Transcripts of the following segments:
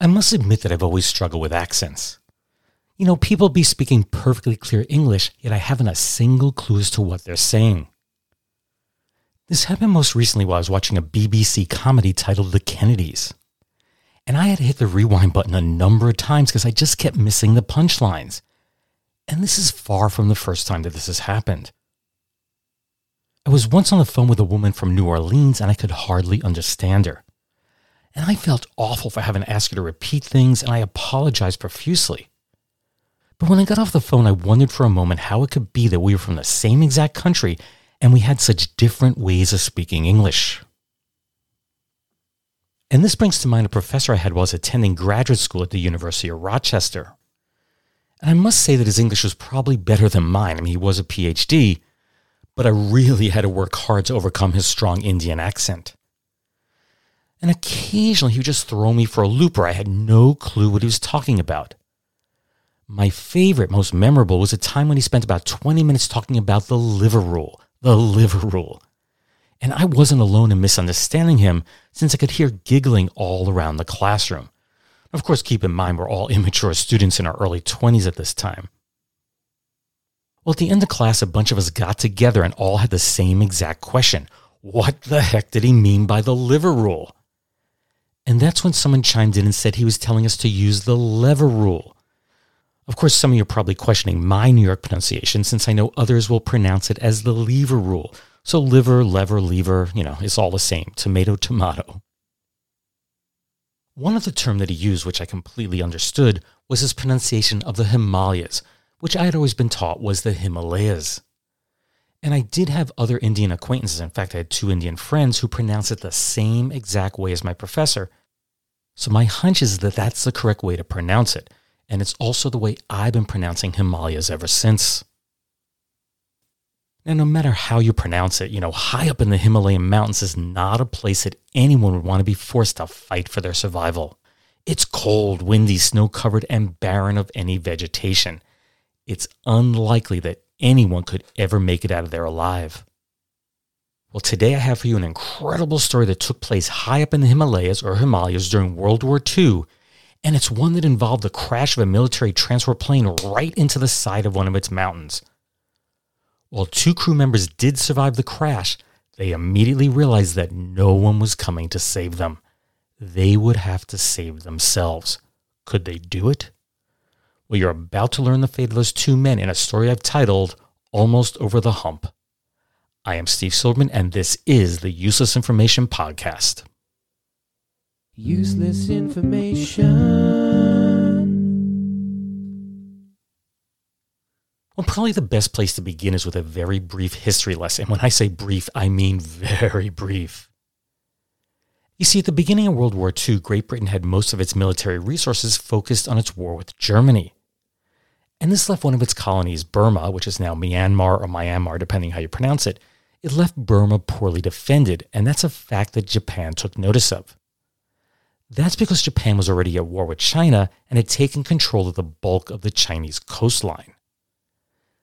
I must admit that I've always struggled with accents. You know, people be speaking perfectly clear English, yet I haven't a single clue as to what they're saying. This happened most recently while I was watching a BBC comedy titled The Kennedys. And I had to hit the rewind button a number of times because I just kept missing the punchlines. And this is far from the first time that this has happened. I was once on the phone with a woman from New Orleans and I could hardly understand her. And I felt awful for having to ask her to repeat things, and I apologized profusely. But when I got off the phone, I wondered for a moment how it could be that we were from the same exact country and we had such different ways of speaking English. And this brings to mind a professor I had while I was attending graduate school at the University of Rochester. And I must say that his English was probably better than mine. I mean, he was a PhD, but I really had to work hard to overcome his strong Indian accent. And occasionally he would just throw me for a loop where I had no clue what he was talking about. My favorite, most memorable, was a time when he spent about 20 minutes talking about the liver rule. The liver rule. And I wasn't alone in misunderstanding him since I could hear giggling all around the classroom. Of course, keep in mind we're all immature students in our early 20s at this time. Well, at the end of class, a bunch of us got together and all had the same exact question What the heck did he mean by the liver rule? And that's when someone chimed in and said he was telling us to use the lever rule. Of course, some of you are probably questioning my New York pronunciation since I know others will pronounce it as the lever rule. So liver, lever, lever, you know, it's all the same. Tomato, tomato. One other term that he used, which I completely understood, was his pronunciation of the Himalayas, which I had always been taught was the Himalayas. And I did have other Indian acquaintances. In fact, I had two Indian friends who pronounced it the same exact way as my professor. So my hunch is that that's the correct way to pronounce it. And it's also the way I've been pronouncing Himalayas ever since. Now, no matter how you pronounce it, you know, high up in the Himalayan mountains is not a place that anyone would want to be forced to fight for their survival. It's cold, windy, snow covered, and barren of any vegetation. It's unlikely that anyone could ever make it out of there alive. Well, today I have for you an incredible story that took place high up in the Himalayas or Himalayas during World War II, and it's one that involved the crash of a military transport plane right into the side of one of its mountains. While two crew members did survive the crash, they immediately realized that no one was coming to save them. They would have to save themselves. Could they do it? Well, you're about to learn the fate of those two men in a story I've titled Almost Over the Hump. I am Steve Silverman, and this is the Useless Information Podcast. Useless information. Well, probably the best place to begin is with a very brief history lesson. When I say brief, I mean very brief. You see, at the beginning of World War II, Great Britain had most of its military resources focused on its war with Germany. And this left one of its colonies, Burma, which is now Myanmar or Myanmar, depending how you pronounce it, it left Burma poorly defended, and that's a fact that Japan took notice of. That's because Japan was already at war with China and had taken control of the bulk of the Chinese coastline.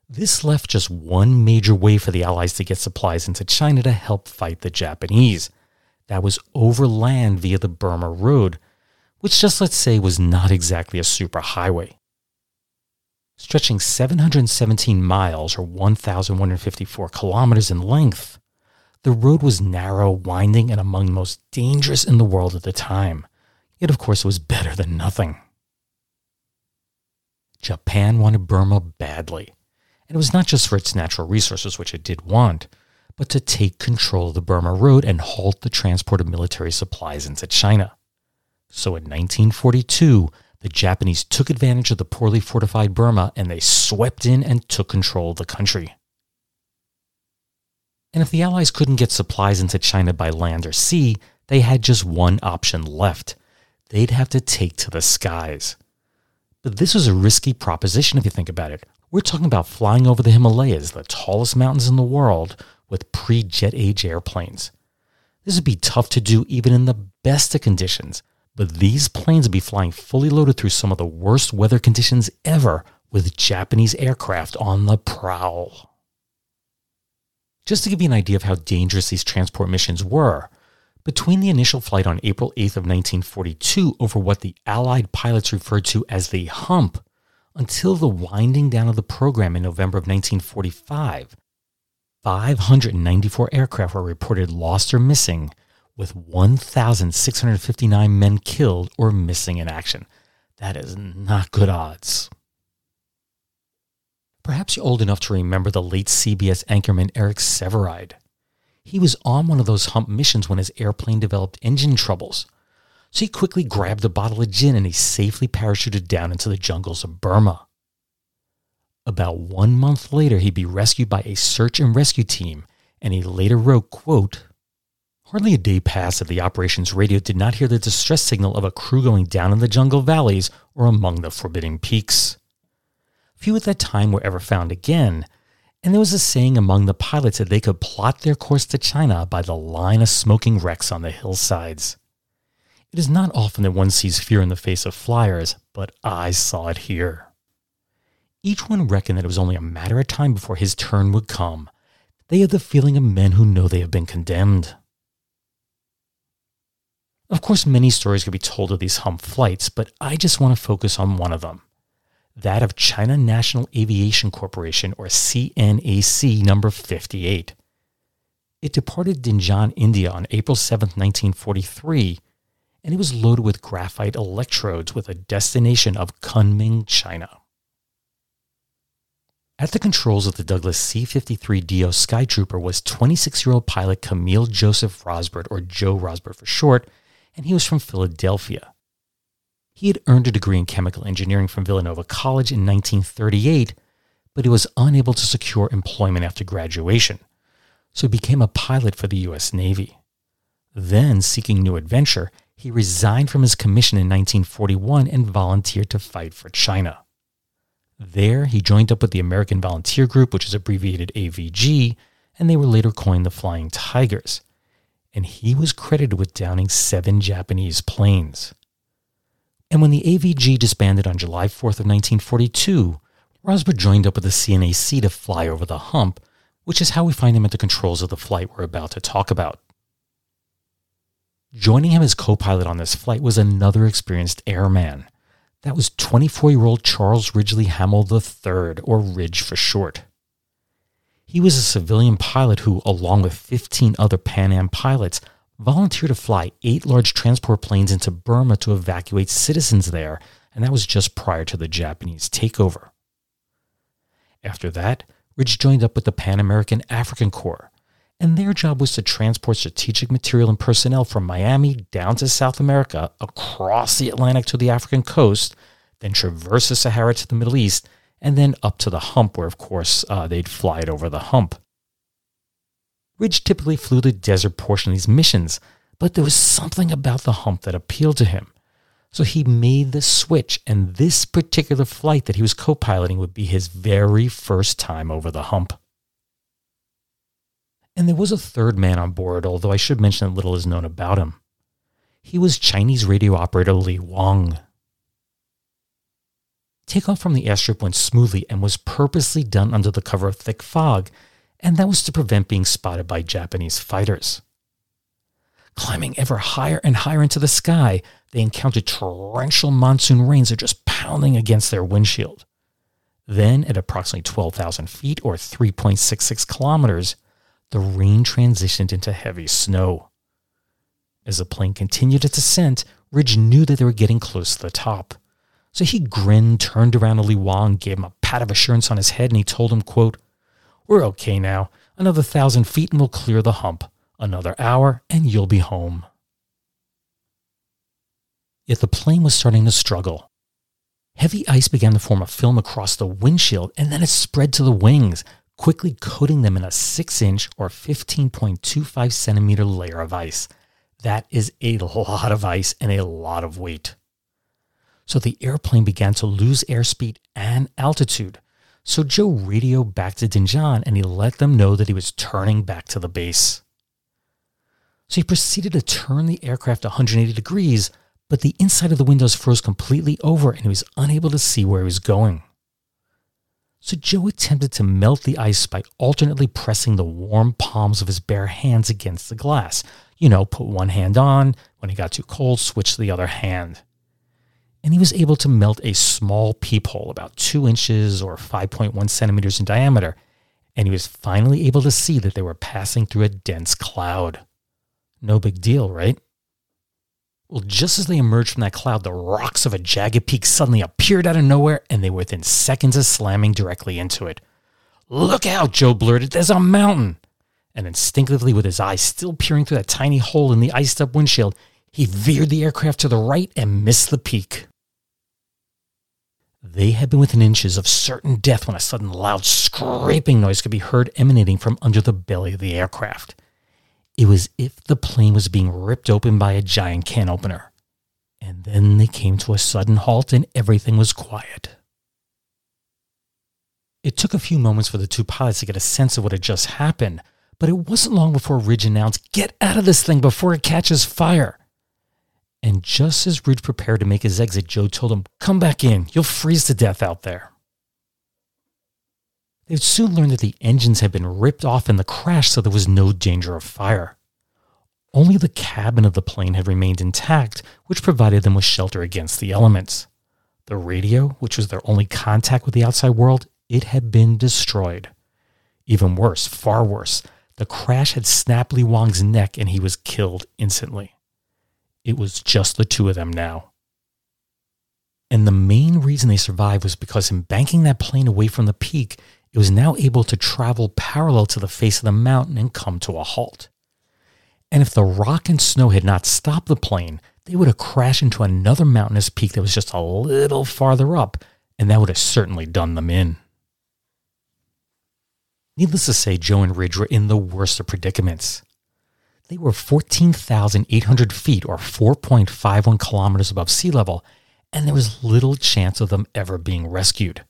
This left just one major way for the Allies to get supplies into China to help fight the Japanese – that was overland via the Burma Road, which just let's say was not exactly a superhighway. Stretching 717 miles or 1,154 kilometers in length, The road was narrow, winding, and among the most dangerous in the world at the time. Yet, of course, it was better than nothing. Japan wanted Burma badly. And it was not just for its natural resources, which it did want, but to take control of the Burma Road and halt the transport of military supplies into China. So in 1942, the Japanese took advantage of the poorly fortified Burma and they swept in and took control of the country. And if the Allies couldn't get supplies into China by land or sea, they had just one option left. They'd have to take to the skies. But this was a risky proposition if you think about it. We're talking about flying over the Himalayas, the tallest mountains in the world, with pre jet age airplanes. This would be tough to do even in the best of conditions, but these planes would be flying fully loaded through some of the worst weather conditions ever with Japanese aircraft on the prowl. Just to give you an idea of how dangerous these transport missions were, between the initial flight on April 8th of 1942 over what the Allied pilots referred to as the hump until the winding down of the program in November of 1945, 594 aircraft were reported lost or missing, with 1,659 men killed or missing in action. That is not good odds. Perhaps you're old enough to remember the late CBS anchorman Eric Sevareid. He was on one of those hump missions when his airplane developed engine troubles. So he quickly grabbed a bottle of gin and he safely parachuted down into the jungles of Burma. About one month later, he'd be rescued by a search and rescue team, and he later wrote, quote, Hardly a day passed that the operations radio did not hear the distress signal of a crew going down in the jungle valleys or among the forbidding peaks. Few at that time were ever found again, and there was a saying among the pilots that they could plot their course to China by the line of smoking wrecks on the hillsides. It is not often that one sees fear in the face of flyers, but I saw it here. Each one reckoned that it was only a matter of time before his turn would come. They had the feeling of men who know they have been condemned. Of course, many stories could be told of these hump flights, but I just want to focus on one of them that of China National Aviation Corporation, or CNAC number 58. It departed Dinjan, India on April 7, 1943, and it was loaded with graphite electrodes with a destination of Kunming, China. At the controls of the Douglas C 53DO Skytrooper was 26 year old pilot Camille Joseph Rosbert, or Joe Rosbert for short, and he was from Philadelphia. He had earned a degree in chemical engineering from Villanova College in 1938, but he was unable to secure employment after graduation, so he became a pilot for the U.S. Navy. Then, seeking new adventure, he resigned from his commission in 1941 and volunteered to fight for China. There, he joined up with the American Volunteer Group, which is abbreviated AVG, and they were later coined the Flying Tigers. And he was credited with downing seven Japanese planes. And when the AVG disbanded on July 4th of 1942, Rosbert joined up with the CNAC to fly over the hump, which is how we find him at the controls of the flight we're about to talk about. Joining him as co pilot on this flight was another experienced airman. That was 24 year old Charles Ridgely Hamill III, or Ridge for short. He was a civilian pilot who, along with 15 other Pan Am pilots, volunteered to fly eight large transport planes into Burma to evacuate citizens there, and that was just prior to the Japanese takeover. After that, Ridge joined up with the Pan American African Corps, and their job was to transport strategic material and personnel from Miami down to South America, across the Atlantic to the African coast, then traverse the Sahara to the Middle East, and then up to the hump, where, of course, uh, they'd fly it over the hump. Ridge typically flew the desert portion of these missions, but there was something about the hump that appealed to him. So he made the switch, and this particular flight that he was co piloting would be his very first time over the hump. And there was a third man on board, although I should mention that little is known about him. He was Chinese radio operator Li Wang. Takeoff from the airstrip went smoothly and was purposely done under the cover of thick fog and that was to prevent being spotted by Japanese fighters. Climbing ever higher and higher into the sky, they encountered torrential monsoon rains that just pounding against their windshield. Then, at approximately 12,000 feet or 3.66 kilometers, the rain transitioned into heavy snow. As the plane continued its ascent, Ridge knew that they were getting close to the top. So he grinned, turned around to Lee Wang, gave him a pat of assurance on his head, and he told him, quote, We're okay now. Another thousand feet and we'll clear the hump. Another hour and you'll be home. Yet the plane was starting to struggle. Heavy ice began to form a film across the windshield and then it spread to the wings, quickly coating them in a 6 inch or 15.25 centimeter layer of ice. That is a lot of ice and a lot of weight. So the airplane began to lose airspeed and altitude. So Joe radioed back to Dinjan and he let them know that he was turning back to the base. So he proceeded to turn the aircraft 180 degrees, but the inside of the windows froze completely over and he was unable to see where he was going. So Joe attempted to melt the ice by alternately pressing the warm palms of his bare hands against the glass. You know, put one hand on, when he got too cold, switch to the other hand and he was able to melt a small peephole about two inches or 5.1 centimeters in diameter, and he was finally able to see that they were passing through a dense cloud. No big deal, right? Well, just as they emerged from that cloud, the rocks of a jagged peak suddenly appeared out of nowhere, and they were within seconds of slamming directly into it. Look out, Joe blurted, there's a mountain! And instinctively, with his eyes still peering through that tiny hole in the iced up windshield, he veered the aircraft to the right and missed the peak. They had been within inches of certain death when a sudden loud scraping noise could be heard emanating from under the belly of the aircraft. It was as if the plane was being ripped open by a giant can opener. And then they came to a sudden halt and everything was quiet. It took a few moments for the two pilots to get a sense of what had just happened, but it wasn't long before Ridge announced, Get out of this thing before it catches fire. And just as Ridge prepared to make his exit, Joe told him, Come back in. You'll freeze to death out there. They would soon learn that the engines had been ripped off in the crash, so there was no danger of fire. Only the cabin of the plane had remained intact, which provided them with shelter against the elements. The radio, which was their only contact with the outside world, it had been destroyed. Even worse, far worse, the crash had snapped Lee Wong's neck and he was killed instantly. It was just the two of them now. And the main reason they survived was because in banking that plane away from the peak, it was now able to travel parallel to the face of the mountain and come to a halt. And if the rock and snow had not stopped the plane, they would have crashed into another mountainous peak that was just a little farther up, and that would have certainly done them in. Needless to say, Joe and Ridge were in the worst of predicaments. They were 14,800 feet or 4.51 kilometers above sea level, and there was little chance of them ever being rescued.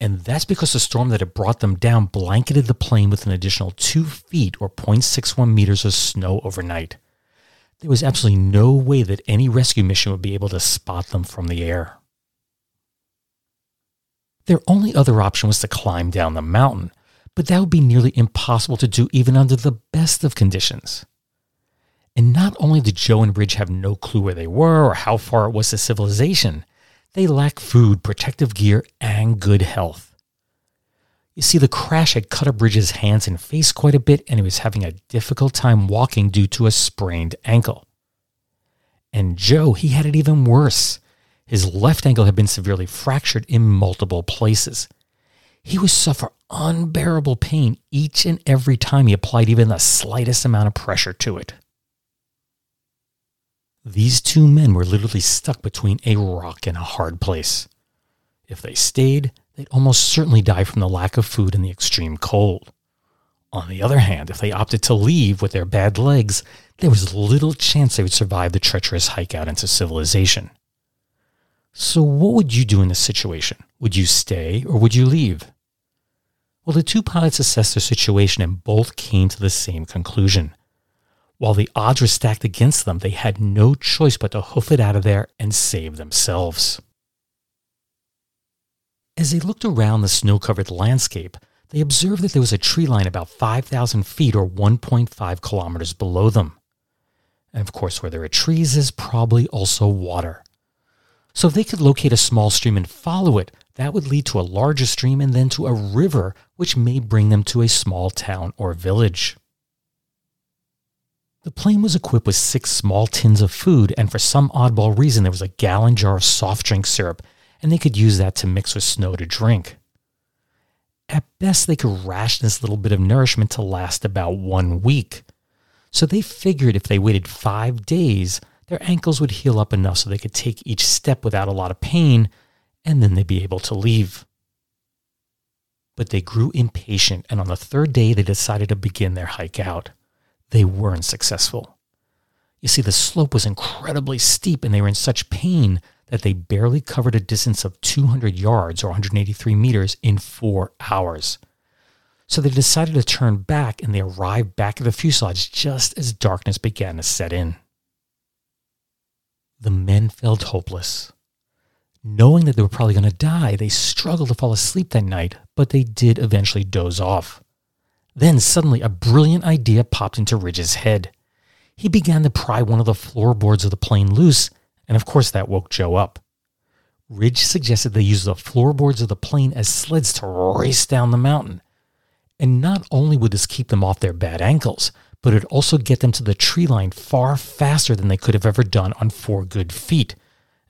And that's because the storm that had brought them down blanketed the plane with an additional 2 feet or 0.61 meters of snow overnight. There was absolutely no way that any rescue mission would be able to spot them from the air. Their only other option was to climb down the mountain, but that would be nearly impossible to do even under the best of conditions. And not only did Joe and Ridge have no clue where they were or how far it was to civilization, they lacked food, protective gear, and good health. You see, the crash had cut up Ridge's hands and face quite a bit, and he was having a difficult time walking due to a sprained ankle. And Joe, he had it even worse. His left ankle had been severely fractured in multiple places. He would suffer unbearable pain each and every time he applied even the slightest amount of pressure to it. These two men were literally stuck between a rock and a hard place. If they stayed, they'd almost certainly die from the lack of food and the extreme cold. On the other hand, if they opted to leave with their bad legs, there was little chance they would survive the treacherous hike out into civilization. So, what would you do in this situation? Would you stay or would you leave? Well, the two pilots assessed their situation and both came to the same conclusion. While the odds were stacked against them, they had no choice but to hoof it out of there and save themselves. As they looked around the snow covered landscape, they observed that there was a tree line about 5,000 feet or 1.5 kilometers below them. And of course, where there are trees is probably also water. So if they could locate a small stream and follow it, that would lead to a larger stream and then to a river, which may bring them to a small town or village. The plane was equipped with six small tins of food, and for some oddball reason, there was a gallon jar of soft drink syrup, and they could use that to mix with snow to drink. At best, they could ration this little bit of nourishment to last about one week. So they figured if they waited five days, their ankles would heal up enough so they could take each step without a lot of pain, and then they'd be able to leave. But they grew impatient, and on the third day, they decided to begin their hike out. They weren't successful. You see, the slope was incredibly steep, and they were in such pain that they barely covered a distance of 200 yards or 183 meters in four hours. So they decided to turn back and they arrived back at the fuselage just as darkness began to set in. The men felt hopeless. Knowing that they were probably going to die, they struggled to fall asleep that night, but they did eventually doze off. Then suddenly a brilliant idea popped into Ridge's head. He began to pry one of the floorboards of the plane loose and of course that woke Joe up. Ridge suggested they use the floorboards of the plane as sleds to race down the mountain. And not only would this keep them off their bad ankles, but it'd also get them to the tree line far faster than they could have ever done on four good feet.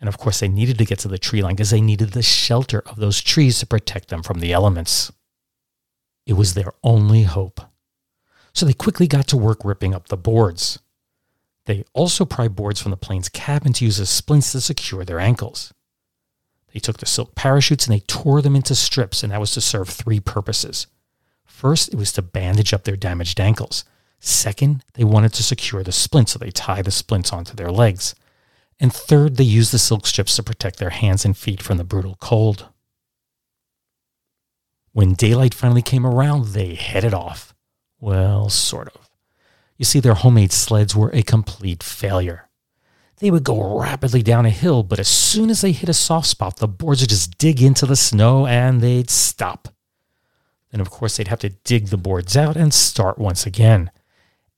And of course, they needed to get to the tree line because they needed the shelter of those trees to protect them from the elements. It was their only hope. So they quickly got to work ripping up the boards. They also pried boards from the plane's cabin to use as splints to secure their ankles. They took the silk parachutes and they tore them into strips, and that was to serve three purposes. First, it was to bandage up their damaged ankles. Second, they wanted to secure the splints, so they tied the splints onto their legs. And third, they used the silk strips to protect their hands and feet from the brutal cold. When daylight finally came around, they headed off. Well, sort of. You see, their homemade sleds were a complete failure. They would go rapidly down a hill, but as soon as they hit a soft spot, the boards would just dig into the snow and they'd stop. Then, of course, they'd have to dig the boards out and start once again.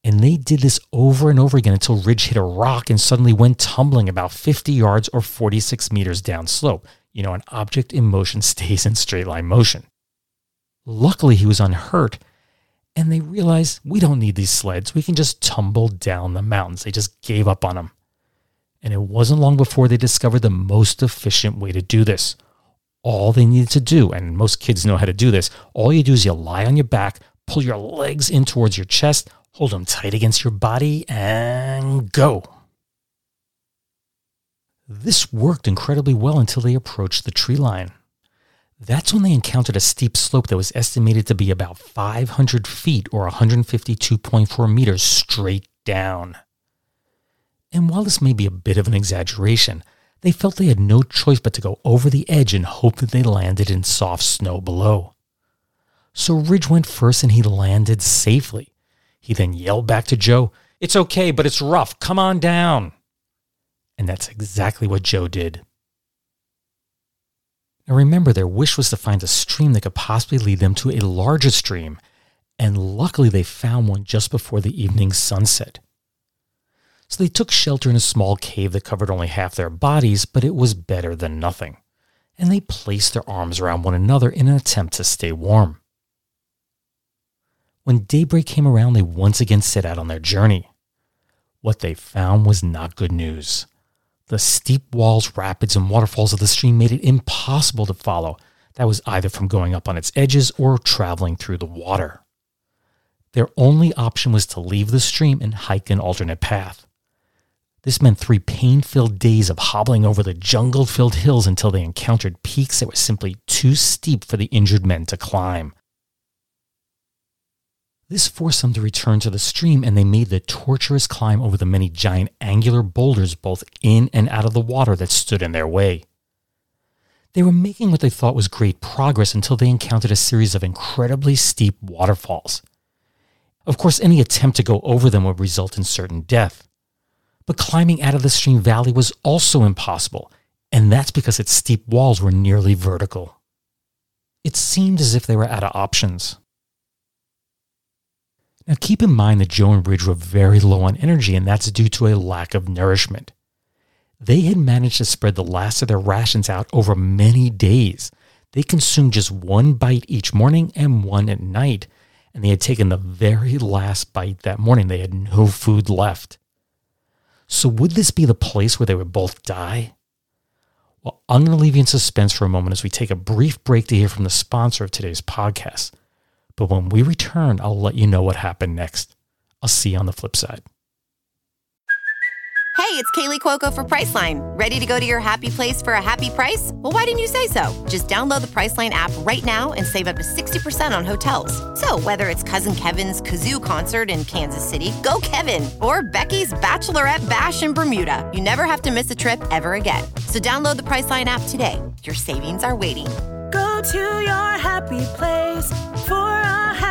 And they did this over and over again until Ridge hit a rock and suddenly went tumbling about 50 yards or 46 meters down slope. You know, an object in motion stays in straight line motion. Luckily, he was unhurt, and they realized we don't need these sleds. We can just tumble down the mountains. They just gave up on them. And it wasn't long before they discovered the most efficient way to do this. All they needed to do, and most kids know how to do this, all you do is you lie on your back, pull your legs in towards your chest, hold them tight against your body, and go. This worked incredibly well until they approached the tree line. That's when they encountered a steep slope that was estimated to be about 500 feet or 152.4 meters straight down. And while this may be a bit of an exaggeration, they felt they had no choice but to go over the edge and hope that they landed in soft snow below. So Ridge went first and he landed safely. He then yelled back to Joe, It's okay, but it's rough. Come on down. And that's exactly what Joe did. Now remember, their wish was to find a stream that could possibly lead them to a larger stream, and luckily they found one just before the evening sunset. So they took shelter in a small cave that covered only half their bodies, but it was better than nothing. And they placed their arms around one another in an attempt to stay warm. When daybreak came around, they once again set out on their journey. What they found was not good news. The steep walls, rapids, and waterfalls of the stream made it impossible to follow. That was either from going up on its edges or traveling through the water. Their only option was to leave the stream and hike an alternate path. This meant three pain filled days of hobbling over the jungle filled hills until they encountered peaks that were simply too steep for the injured men to climb. This forced them to return to the stream, and they made the torturous climb over the many giant angular boulders both in and out of the water that stood in their way. They were making what they thought was great progress until they encountered a series of incredibly steep waterfalls. Of course, any attempt to go over them would result in certain death. But climbing out of the stream valley was also impossible, and that's because its steep walls were nearly vertical. It seemed as if they were out of options. Now, keep in mind that Joe and Ridge were very low on energy, and that's due to a lack of nourishment. They had managed to spread the last of their rations out over many days. They consumed just one bite each morning and one at night, and they had taken the very last bite that morning. They had no food left. So, would this be the place where they would both die? Well, I'm going to leave you in suspense for a moment as we take a brief break to hear from the sponsor of today's podcast. But when we return, I'll let you know what happened next. I'll see you on the flip side. Hey, it's Kaley Cuoco for Priceline. Ready to go to your happy place for a happy price? Well, why didn't you say so? Just download the Priceline app right now and save up to 60% on hotels. So, whether it's Cousin Kevin's Kazoo concert in Kansas City, go Kevin, or Becky's Bachelorette Bash in Bermuda, you never have to miss a trip ever again. So, download the Priceline app today. Your savings are waiting. Go to your happy place for a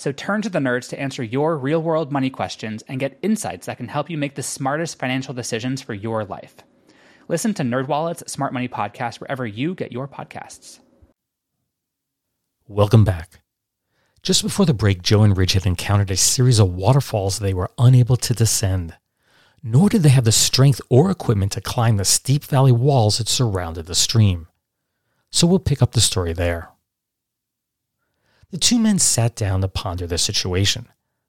So turn to the nerds to answer your real world money questions and get insights that can help you make the smartest financial decisions for your life. Listen to NerdWallet's Smart Money Podcast wherever you get your podcasts. Welcome back. Just before the break, Joe and Ridge had encountered a series of waterfalls they were unable to descend, nor did they have the strength or equipment to climb the steep valley walls that surrounded the stream. So we'll pick up the story there. The two men sat down to ponder the situation.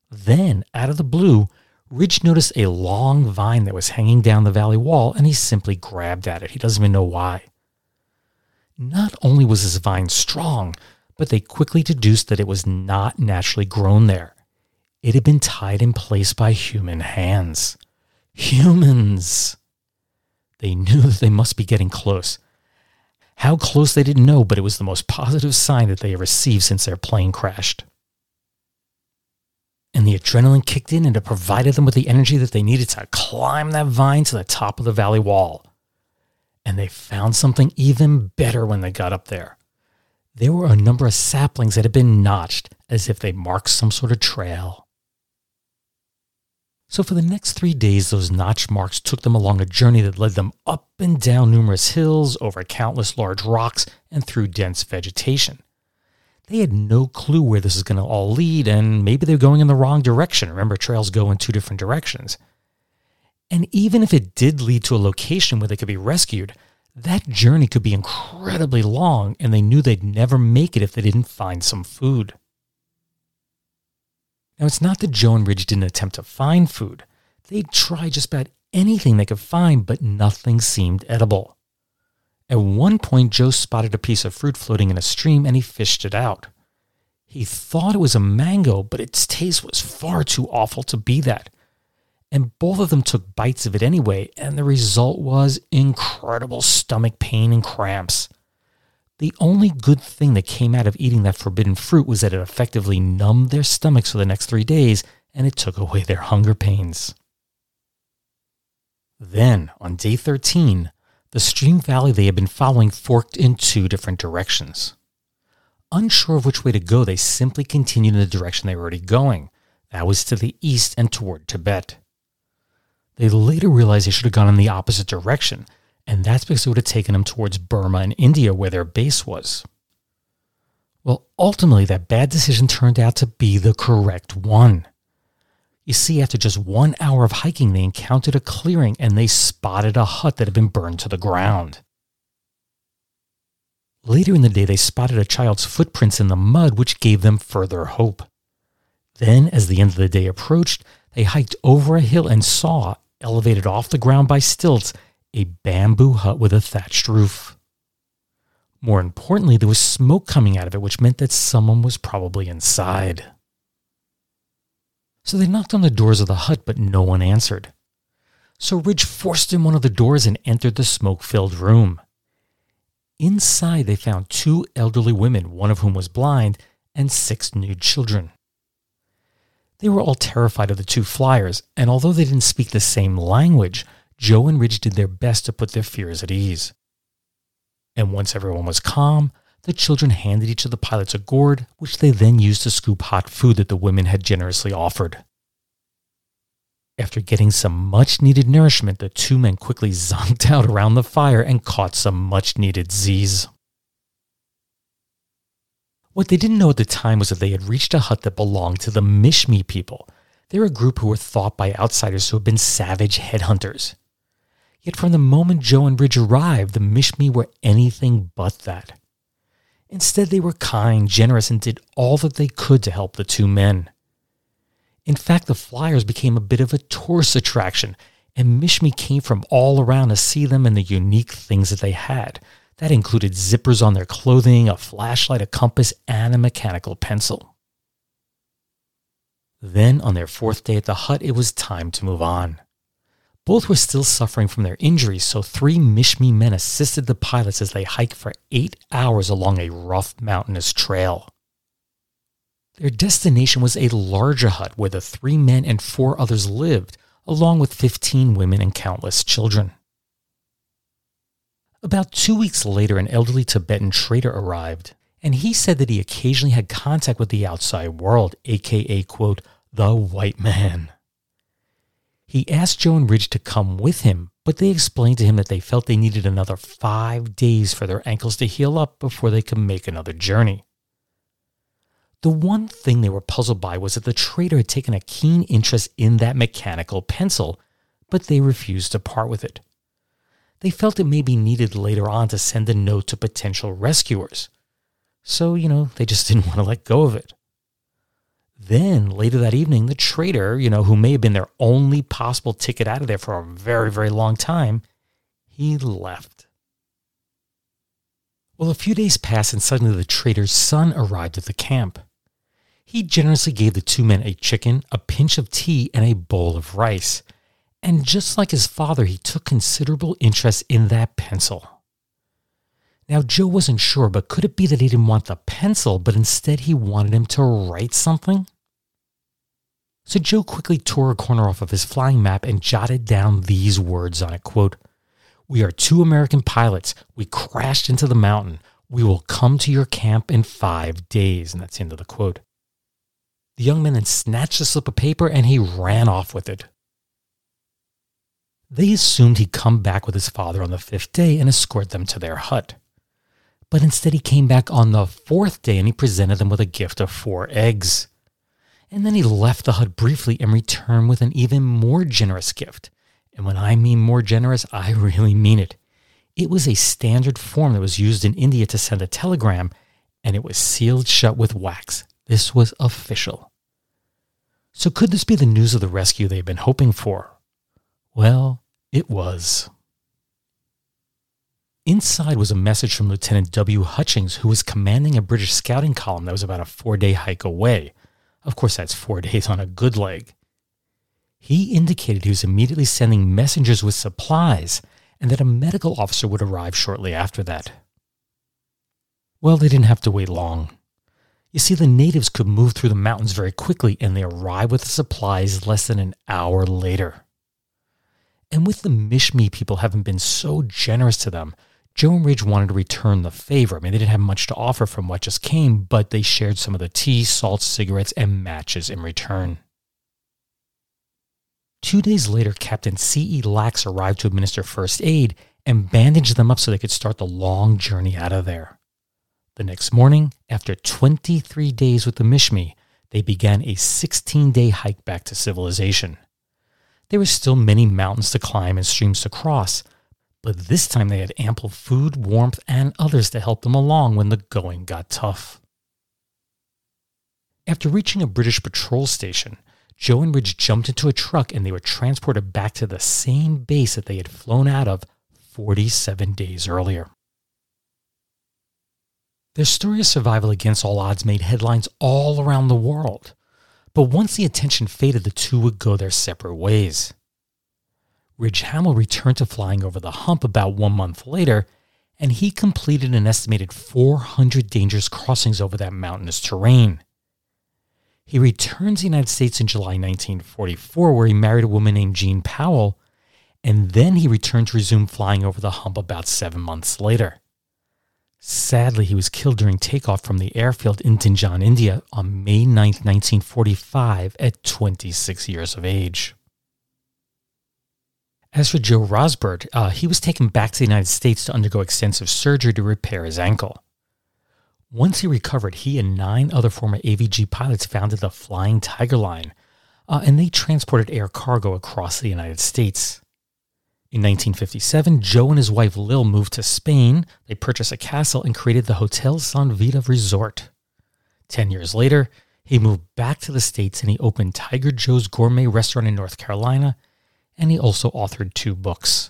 Then, out of the blue, Ridge noticed a long vine that was hanging down the valley wall, and he simply grabbed at it. He doesn't even know why. Not only was this vine strong, but they quickly deduced that it was not naturally grown there. It had been tied in place by human hands. Humans! They knew that they must be getting close. How close they didn't know, but it was the most positive sign that they had received since their plane crashed. And the adrenaline kicked in and it provided them with the energy that they needed to climb that vine to the top of the valley wall. And they found something even better when they got up there. There were a number of saplings that had been notched as if they marked some sort of trail. So for the next three days, those notch marks took them along a journey that led them up and down numerous hills, over countless large rocks, and through dense vegetation. They had no clue where this was going to all lead, and maybe they're going in the wrong direction. Remember, trails go in two different directions. And even if it did lead to a location where they could be rescued, that journey could be incredibly long, and they knew they'd never make it if they didn't find some food. Now, it's not that Joe and Ridge didn't attempt to find food. They tried just about anything they could find, but nothing seemed edible. At one point, Joe spotted a piece of fruit floating in a stream and he fished it out. He thought it was a mango, but its taste was far too awful to be that. And both of them took bites of it anyway, and the result was incredible stomach pain and cramps. The only good thing that came out of eating that forbidden fruit was that it effectively numbed their stomachs for the next three days and it took away their hunger pains. Then, on day 13, the stream valley they had been following forked in two different directions. Unsure of which way to go, they simply continued in the direction they were already going. That was to the east and toward Tibet. They later realized they should have gone in the opposite direction, and that's because it would have taken them towards Burma and India, where their base was. Well, ultimately, that bad decision turned out to be the correct one. You see, after just one hour of hiking, they encountered a clearing and they spotted a hut that had been burned to the ground. Later in the day, they spotted a child's footprints in the mud, which gave them further hope. Then, as the end of the day approached, they hiked over a hill and saw, elevated off the ground by stilts, a bamboo hut with a thatched roof. More importantly, there was smoke coming out of it, which meant that someone was probably inside. So they knocked on the doors of the hut, but no one answered. So Ridge forced in one of the doors and entered the smoke filled room. Inside, they found two elderly women, one of whom was blind, and six nude children. They were all terrified of the two flyers, and although they didn't speak the same language, Joe and Ridge did their best to put their fears at ease. And once everyone was calm, the children handed each of the pilots a gourd, which they then used to scoop hot food that the women had generously offered. After getting some much needed nourishment, the two men quickly zonked out around the fire and caught some much needed Z's. What they didn't know at the time was that they had reached a hut that belonged to the Mishmi people. They're a group who were thought by outsiders to have been savage headhunters. Yet from the moment Joe and Ridge arrived, the Mishmi were anything but that. Instead, they were kind, generous, and did all that they could to help the two men. In fact, the flyers became a bit of a tourist attraction, and Mishmi came from all around to see them and the unique things that they had. That included zippers on their clothing, a flashlight, a compass, and a mechanical pencil. Then, on their fourth day at the hut, it was time to move on. Both were still suffering from their injuries, so three Mishmi men assisted the pilots as they hiked for eight hours along a rough mountainous trail. Their destination was a larger hut where the three men and four others lived, along with 15 women and countless children. About two weeks later, an elderly Tibetan trader arrived, and he said that he occasionally had contact with the outside world, aka, quote, the white man. He asked Joe and Ridge to come with him, but they explained to him that they felt they needed another five days for their ankles to heal up before they could make another journey. The one thing they were puzzled by was that the trader had taken a keen interest in that mechanical pencil, but they refused to part with it. They felt it may be needed later on to send a note to potential rescuers. So, you know, they just didn't want to let go of it. Then later that evening, the trader, you know, who may have been their only possible ticket out of there for a very, very long time, he left. Well, a few days passed, and suddenly the trader's son arrived at the camp. He generously gave the two men a chicken, a pinch of tea, and a bowl of rice. And just like his father, he took considerable interest in that pencil. Now, Joe wasn't sure, but could it be that he didn't want the pencil, but instead he wanted him to write something? So Joe quickly tore a corner off of his flying map and jotted down these words on it quote, We are two American pilots. We crashed into the mountain. We will come to your camp in five days. And that's the end of the quote. The young man then snatched the slip of paper and he ran off with it. They assumed he'd come back with his father on the fifth day and escort them to their hut. But instead, he came back on the fourth day and he presented them with a gift of four eggs. And then he left the hut briefly and returned with an even more generous gift. And when I mean more generous, I really mean it. It was a standard form that was used in India to send a telegram, and it was sealed shut with wax. This was official. So, could this be the news of the rescue they've been hoping for? Well, it was. Inside was a message from Lieutenant W. Hutchings, who was commanding a British scouting column that was about a four day hike away. Of course, that's four days on a good leg. He indicated he was immediately sending messengers with supplies and that a medical officer would arrive shortly after that. Well, they didn't have to wait long. You see, the natives could move through the mountains very quickly and they arrived with the supplies less than an hour later. And with the Mishmi people having been so generous to them, Joe and Ridge wanted to return the favor. I mean, they didn't have much to offer from what just came, but they shared some of the tea, salt, cigarettes, and matches in return. Two days later, Captain C.E. Lax arrived to administer first aid and bandage them up so they could start the long journey out of there. The next morning, after 23 days with the Mishmi, they began a 16 day hike back to civilization. There were still many mountains to climb and streams to cross, but this time they had ample food, warmth, and others to help them along when the going got tough. After reaching a British patrol station, Joe and Ridge jumped into a truck and they were transported back to the same base that they had flown out of 47 days earlier. Their story of survival against all odds made headlines all around the world. But once the attention faded, the two would go their separate ways. Ridge Hamill returned to flying over the hump about one month later, and he completed an estimated 400 dangerous crossings over that mountainous terrain. He returned to the United States in July 1944, where he married a woman named Jean Powell, and then he returned to resume flying over the hump about seven months later. Sadly, he was killed during takeoff from the airfield in Dinjan, India on May 9, 1945, at 26 years of age. As for Joe Rosbert, uh, he was taken back to the United States to undergo extensive surgery to repair his ankle. Once he recovered, he and nine other former AVG pilots founded the Flying Tiger Line, uh, and they transported air cargo across the United States. In 1957, Joe and his wife Lil moved to Spain. They purchased a castle and created the Hotel San Vita Resort. Ten years later, he moved back to the States and he opened Tiger Joe's Gourmet Restaurant in North Carolina, and he also authored two books.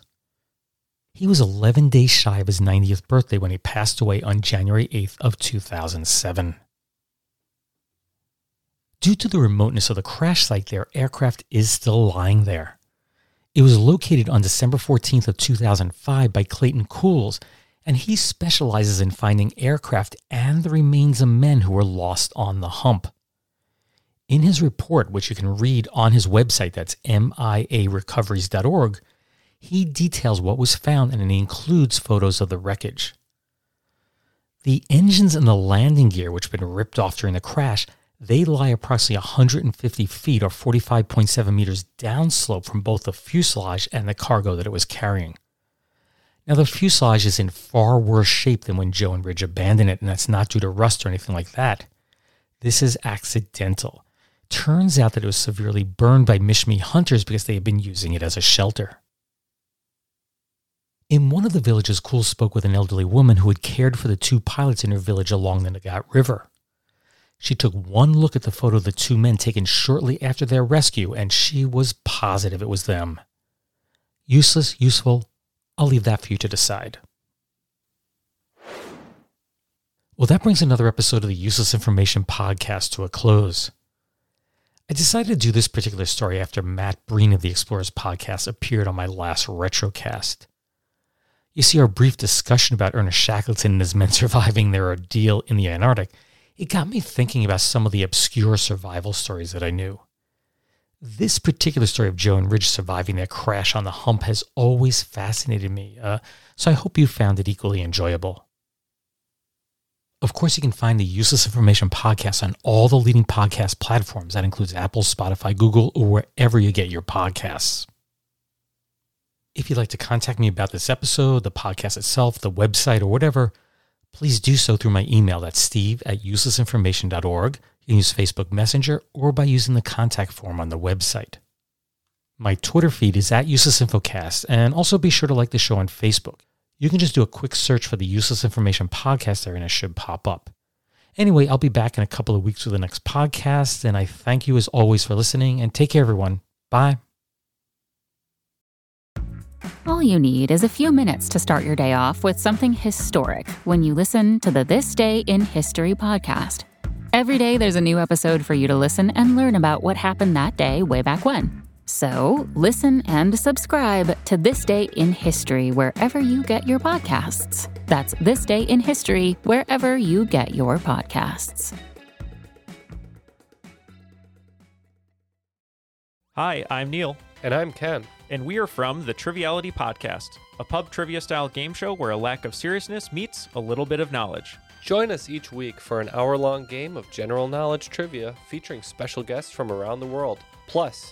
He was 11 days shy of his 90th birthday when he passed away on January 8th of 2007. Due to the remoteness of the crash site, their aircraft is still lying there. It was located on December 14th of 2005 by Clayton Kuhles, and he specializes in finding aircraft and the remains of men who were lost on the hump. In his report, which you can read on his website, that's miarecoveries.org, he details what was found and he includes photos of the wreckage. The engines and the landing gear, which had been ripped off during the crash, they lie approximately 150 feet or 45.7 meters downslope from both the fuselage and the cargo that it was carrying. Now, the fuselage is in far worse shape than when Joe and Ridge abandoned it, and that's not due to rust or anything like that. This is accidental. Turns out that it was severely burned by Mishmi hunters because they had been using it as a shelter. In one of the villages, Kuhles spoke with an elderly woman who had cared for the two pilots in her village along the Nagat River. She took one look at the photo of the two men taken shortly after their rescue, and she was positive it was them. Useless, useful, I'll leave that for you to decide. Well, that brings another episode of the Useless Information Podcast to a close. I decided to do this particular story after Matt Breen of the Explorers Podcast appeared on my last Retrocast. You see, our brief discussion about Ernest Shackleton and his men surviving their ordeal in the Antarctic it got me thinking about some of the obscure survival stories that I knew. This particular story of Joe and Ridge surviving their crash on the hump has always fascinated me, uh, so I hope you found it equally enjoyable. Of course, you can find the Useless Information podcast on all the leading podcast platforms. That includes Apple, Spotify, Google, or wherever you get your podcasts. If you'd like to contact me about this episode, the podcast itself, the website, or whatever, please do so through my email. That's steve at uselessinformation.org. You can use Facebook Messenger or by using the contact form on the website. My Twitter feed is at uselessinfocast, and also be sure to like the show on Facebook. You can just do a quick search for the Useless Information Podcast there and it should pop up. Anyway, I'll be back in a couple of weeks with the next podcast, and I thank you as always for listening, and take care, everyone. Bye. All you need is a few minutes to start your day off with something historic when you listen to the This Day in History podcast. Every day, there's a new episode for you to listen and learn about what happened that day way back when. So, listen and subscribe to This Day in History wherever you get your podcasts. That's This Day in History wherever you get your podcasts. Hi, I'm Neil. And I'm Ken. And we are from the Triviality Podcast, a pub trivia style game show where a lack of seriousness meets a little bit of knowledge. Join us each week for an hour long game of general knowledge trivia featuring special guests from around the world, plus